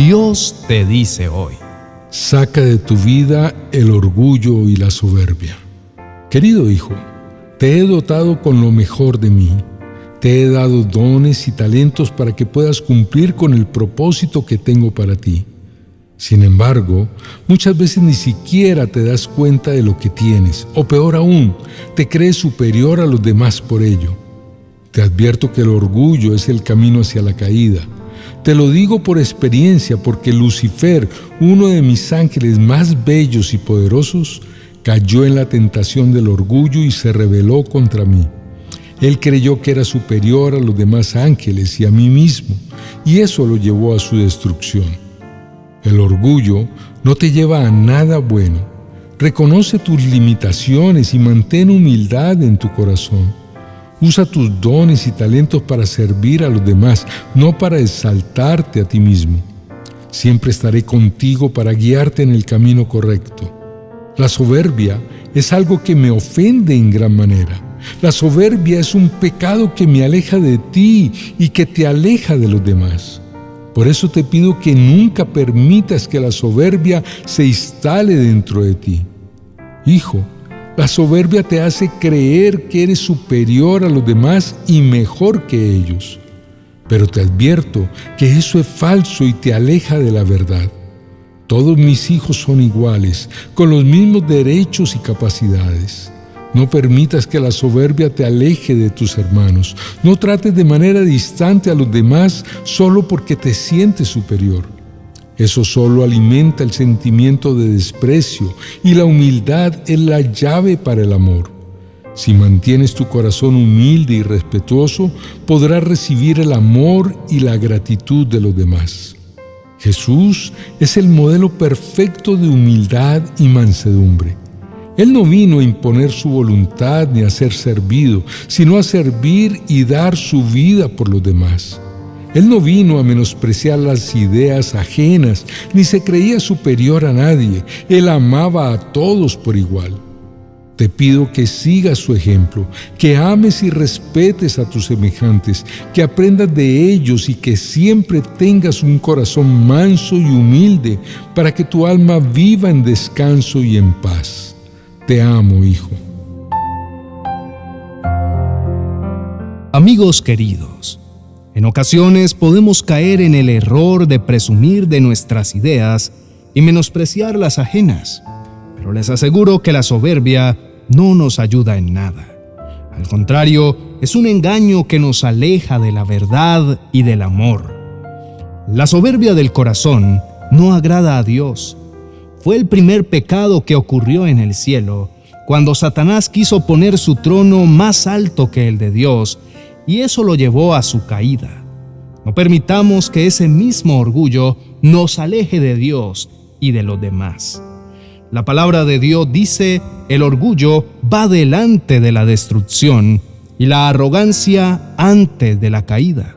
Dios te dice hoy. Saca de tu vida el orgullo y la soberbia. Querido hijo, te he dotado con lo mejor de mí. Te he dado dones y talentos para que puedas cumplir con el propósito que tengo para ti. Sin embargo, muchas veces ni siquiera te das cuenta de lo que tienes, o peor aún, te crees superior a los demás por ello. Te advierto que el orgullo es el camino hacia la caída. Te lo digo por experiencia, porque Lucifer, uno de mis ángeles más bellos y poderosos, cayó en la tentación del orgullo y se rebeló contra mí. Él creyó que era superior a los demás ángeles y a mí mismo, y eso lo llevó a su destrucción. El orgullo no te lleva a nada bueno. Reconoce tus limitaciones y mantén humildad en tu corazón. Usa tus dones y talentos para servir a los demás, no para exaltarte a ti mismo. Siempre estaré contigo para guiarte en el camino correcto. La soberbia es algo que me ofende en gran manera. La soberbia es un pecado que me aleja de ti y que te aleja de los demás. Por eso te pido que nunca permitas que la soberbia se instale dentro de ti. Hijo, la soberbia te hace creer que eres superior a los demás y mejor que ellos. Pero te advierto que eso es falso y te aleja de la verdad. Todos mis hijos son iguales, con los mismos derechos y capacidades. No permitas que la soberbia te aleje de tus hermanos. No trates de manera distante a los demás solo porque te sientes superior. Eso solo alimenta el sentimiento de desprecio y la humildad es la llave para el amor. Si mantienes tu corazón humilde y respetuoso, podrás recibir el amor y la gratitud de los demás. Jesús es el modelo perfecto de humildad y mansedumbre. Él no vino a imponer su voluntad ni a ser servido, sino a servir y dar su vida por los demás. Él no vino a menospreciar las ideas ajenas, ni se creía superior a nadie. Él amaba a todos por igual. Te pido que sigas su ejemplo, que ames y respetes a tus semejantes, que aprendas de ellos y que siempre tengas un corazón manso y humilde para que tu alma viva en descanso y en paz. Te amo, hijo. Amigos queridos, en ocasiones podemos caer en el error de presumir de nuestras ideas y menospreciar las ajenas, pero les aseguro que la soberbia no nos ayuda en nada. Al contrario, es un engaño que nos aleja de la verdad y del amor. La soberbia del corazón no agrada a Dios fue el primer pecado que ocurrió en el cielo, cuando Satanás quiso poner su trono más alto que el de Dios, y eso lo llevó a su caída. No permitamos que ese mismo orgullo nos aleje de Dios y de los demás. La palabra de Dios dice, el orgullo va delante de la destrucción y la arrogancia antes de la caída.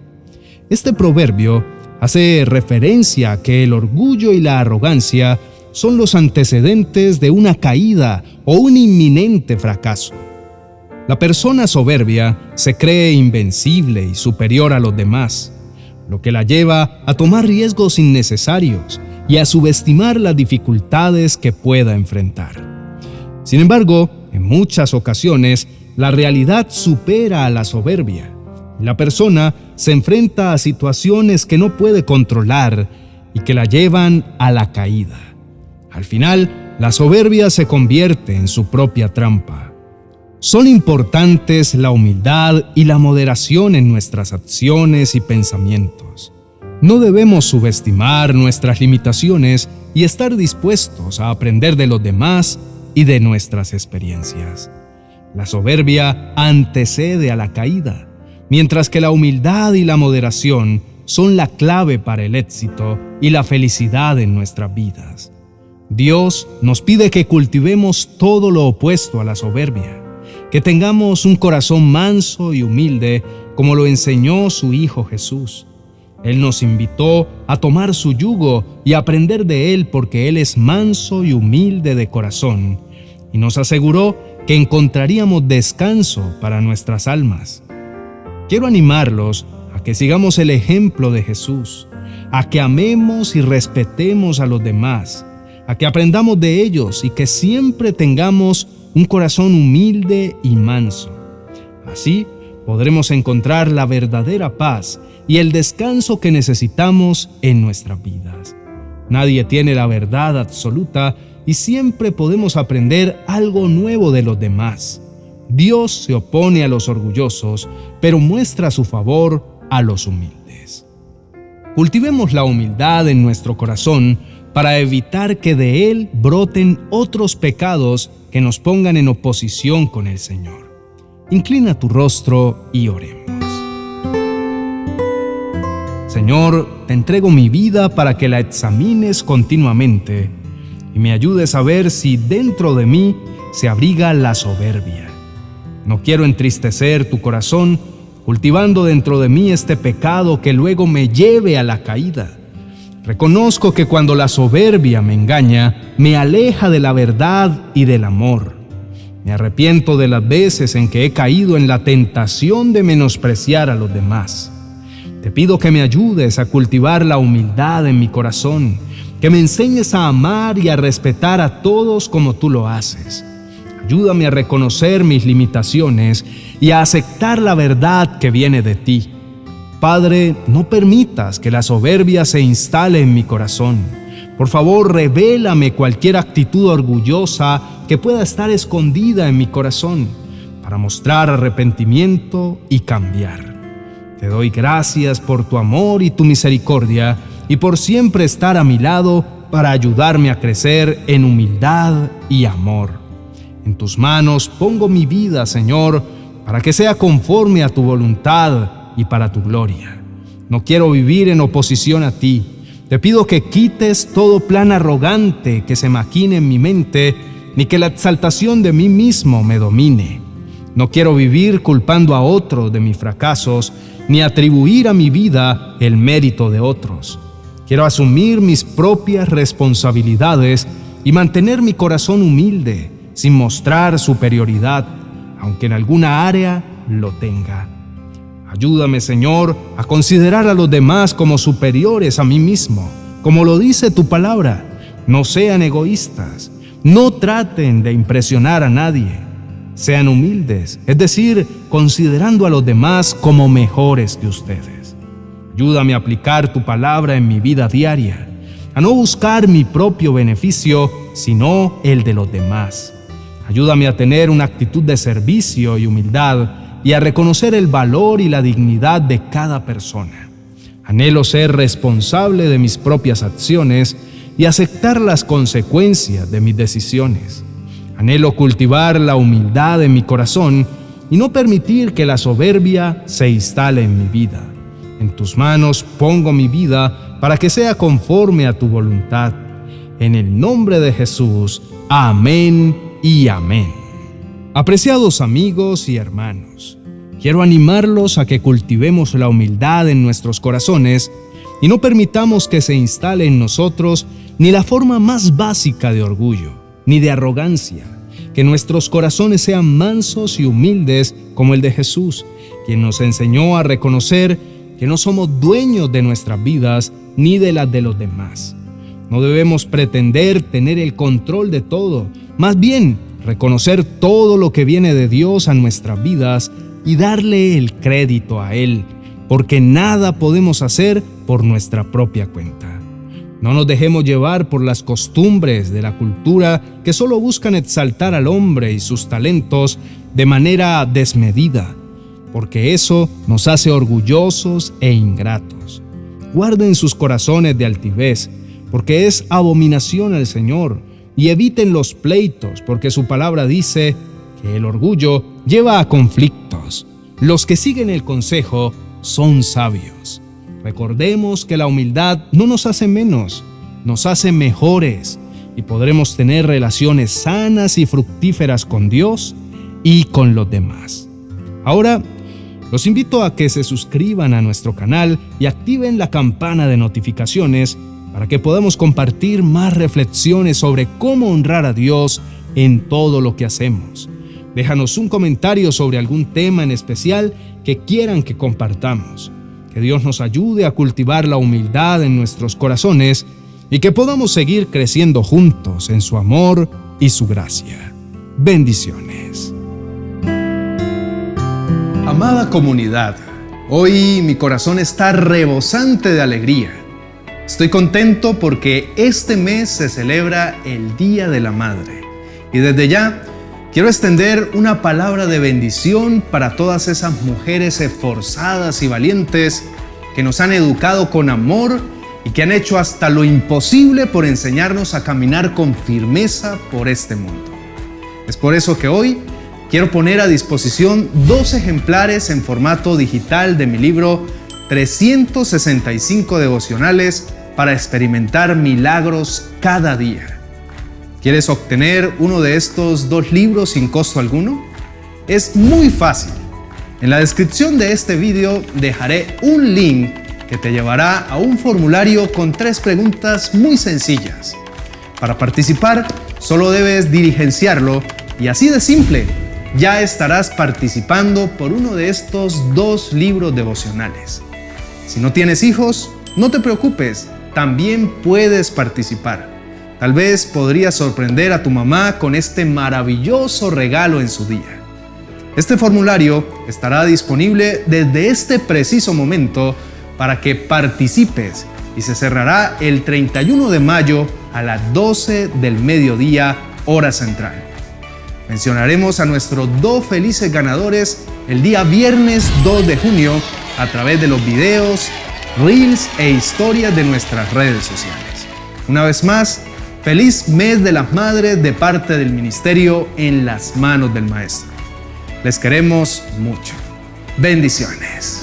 Este proverbio hace referencia a que el orgullo y la arrogancia son los antecedentes de una caída o un inminente fracaso. La persona soberbia se cree invencible y superior a los demás, lo que la lleva a tomar riesgos innecesarios y a subestimar las dificultades que pueda enfrentar. Sin embargo, en muchas ocasiones, la realidad supera a la soberbia. La persona se enfrenta a situaciones que no puede controlar y que la llevan a la caída. Al final, la soberbia se convierte en su propia trampa. Son importantes la humildad y la moderación en nuestras acciones y pensamientos. No debemos subestimar nuestras limitaciones y estar dispuestos a aprender de los demás y de nuestras experiencias. La soberbia antecede a la caída, mientras que la humildad y la moderación son la clave para el éxito y la felicidad en nuestras vidas. Dios nos pide que cultivemos todo lo opuesto a la soberbia, que tengamos un corazón manso y humilde como lo enseñó su Hijo Jesús. Él nos invitó a tomar su yugo y aprender de Él porque Él es manso y humilde de corazón, y nos aseguró que encontraríamos descanso para nuestras almas. Quiero animarlos a que sigamos el ejemplo de Jesús a que amemos y respetemos a los demás, a que aprendamos de ellos y que siempre tengamos un corazón humilde y manso. Así podremos encontrar la verdadera paz y el descanso que necesitamos en nuestras vidas. Nadie tiene la verdad absoluta y siempre podemos aprender algo nuevo de los demás. Dios se opone a los orgullosos, pero muestra su favor a los humildes. Cultivemos la humildad en nuestro corazón para evitar que de él broten otros pecados que nos pongan en oposición con el Señor. Inclina tu rostro y oremos. Señor, te entrego mi vida para que la examines continuamente y me ayudes a ver si dentro de mí se abriga la soberbia. No quiero entristecer tu corazón cultivando dentro de mí este pecado que luego me lleve a la caída. Reconozco que cuando la soberbia me engaña, me aleja de la verdad y del amor. Me arrepiento de las veces en que he caído en la tentación de menospreciar a los demás. Te pido que me ayudes a cultivar la humildad en mi corazón, que me enseñes a amar y a respetar a todos como tú lo haces. Ayúdame a reconocer mis limitaciones y a aceptar la verdad que viene de ti. Padre, no permitas que la soberbia se instale en mi corazón. Por favor, revélame cualquier actitud orgullosa que pueda estar escondida en mi corazón para mostrar arrepentimiento y cambiar. Te doy gracias por tu amor y tu misericordia y por siempre estar a mi lado para ayudarme a crecer en humildad y amor. En tus manos pongo mi vida, Señor, para que sea conforme a tu voluntad y para tu gloria. No quiero vivir en oposición a ti. Te pido que quites todo plan arrogante que se maquine en mi mente, ni que la exaltación de mí mismo me domine. No quiero vivir culpando a otro de mis fracasos, ni atribuir a mi vida el mérito de otros. Quiero asumir mis propias responsabilidades y mantener mi corazón humilde, sin mostrar superioridad, aunque en alguna área lo tenga. Ayúdame, Señor, a considerar a los demás como superiores a mí mismo, como lo dice tu palabra. No sean egoístas, no traten de impresionar a nadie sean humildes, es decir, considerando a los demás como mejores que ustedes. Ayúdame a aplicar tu palabra en mi vida diaria, a no buscar mi propio beneficio, sino el de los demás. Ayúdame a tener una actitud de servicio y humildad y a reconocer el valor y la dignidad de cada persona. Anhelo ser responsable de mis propias acciones y aceptar las consecuencias de mis decisiones. Anhelo cultivar la humildad en mi corazón y no permitir que la soberbia se instale en mi vida. En tus manos pongo mi vida para que sea conforme a tu voluntad. En el nombre de Jesús, amén y amén. Apreciados amigos y hermanos, quiero animarlos a que cultivemos la humildad en nuestros corazones y no permitamos que se instale en nosotros ni la forma más básica de orgullo ni de arrogancia. Que nuestros corazones sean mansos y humildes como el de Jesús, quien nos enseñó a reconocer que no somos dueños de nuestras vidas ni de las de los demás. No debemos pretender tener el control de todo, más bien reconocer todo lo que viene de Dios a nuestras vidas y darle el crédito a Él, porque nada podemos hacer por nuestra propia cuenta. No nos dejemos llevar por las costumbres de la cultura que solo buscan exaltar al hombre y sus talentos de manera desmedida, porque eso nos hace orgullosos e ingratos. Guarden sus corazones de altivez, porque es abominación al Señor, y eviten los pleitos, porque su palabra dice que el orgullo lleva a conflictos. Los que siguen el consejo son sabios. Recordemos que la humildad no nos hace menos, nos hace mejores y podremos tener relaciones sanas y fructíferas con Dios y con los demás. Ahora, los invito a que se suscriban a nuestro canal y activen la campana de notificaciones para que podamos compartir más reflexiones sobre cómo honrar a Dios en todo lo que hacemos. Déjanos un comentario sobre algún tema en especial que quieran que compartamos. Que Dios nos ayude a cultivar la humildad en nuestros corazones y que podamos seguir creciendo juntos en su amor y su gracia. Bendiciones. Amada comunidad, hoy mi corazón está rebosante de alegría. Estoy contento porque este mes se celebra el Día de la Madre. Y desde ya quiero extender una palabra de bendición para todas esas mujeres esforzadas y valientes que nos han educado con amor y que han hecho hasta lo imposible por enseñarnos a caminar con firmeza por este mundo. Es por eso que hoy quiero poner a disposición dos ejemplares en formato digital de mi libro 365 devocionales para experimentar milagros cada día. ¿Quieres obtener uno de estos dos libros sin costo alguno? Es muy fácil. En la descripción de este video dejaré un link que te llevará a un formulario con tres preguntas muy sencillas. Para participar, solo debes dirigenciarlo y así de simple, ya estarás participando por uno de estos dos libros devocionales. Si no tienes hijos, no te preocupes, también puedes participar. Tal vez podrías sorprender a tu mamá con este maravilloso regalo en su día. Este formulario estará disponible desde este preciso momento para que participes y se cerrará el 31 de mayo a las 12 del mediodía hora central. Mencionaremos a nuestros dos felices ganadores el día viernes 2 de junio a través de los videos, reels e historias de nuestras redes sociales. Una vez más, feliz mes de las madres de parte del ministerio en las manos del Maestro. Les queremos mucho. Bendiciones.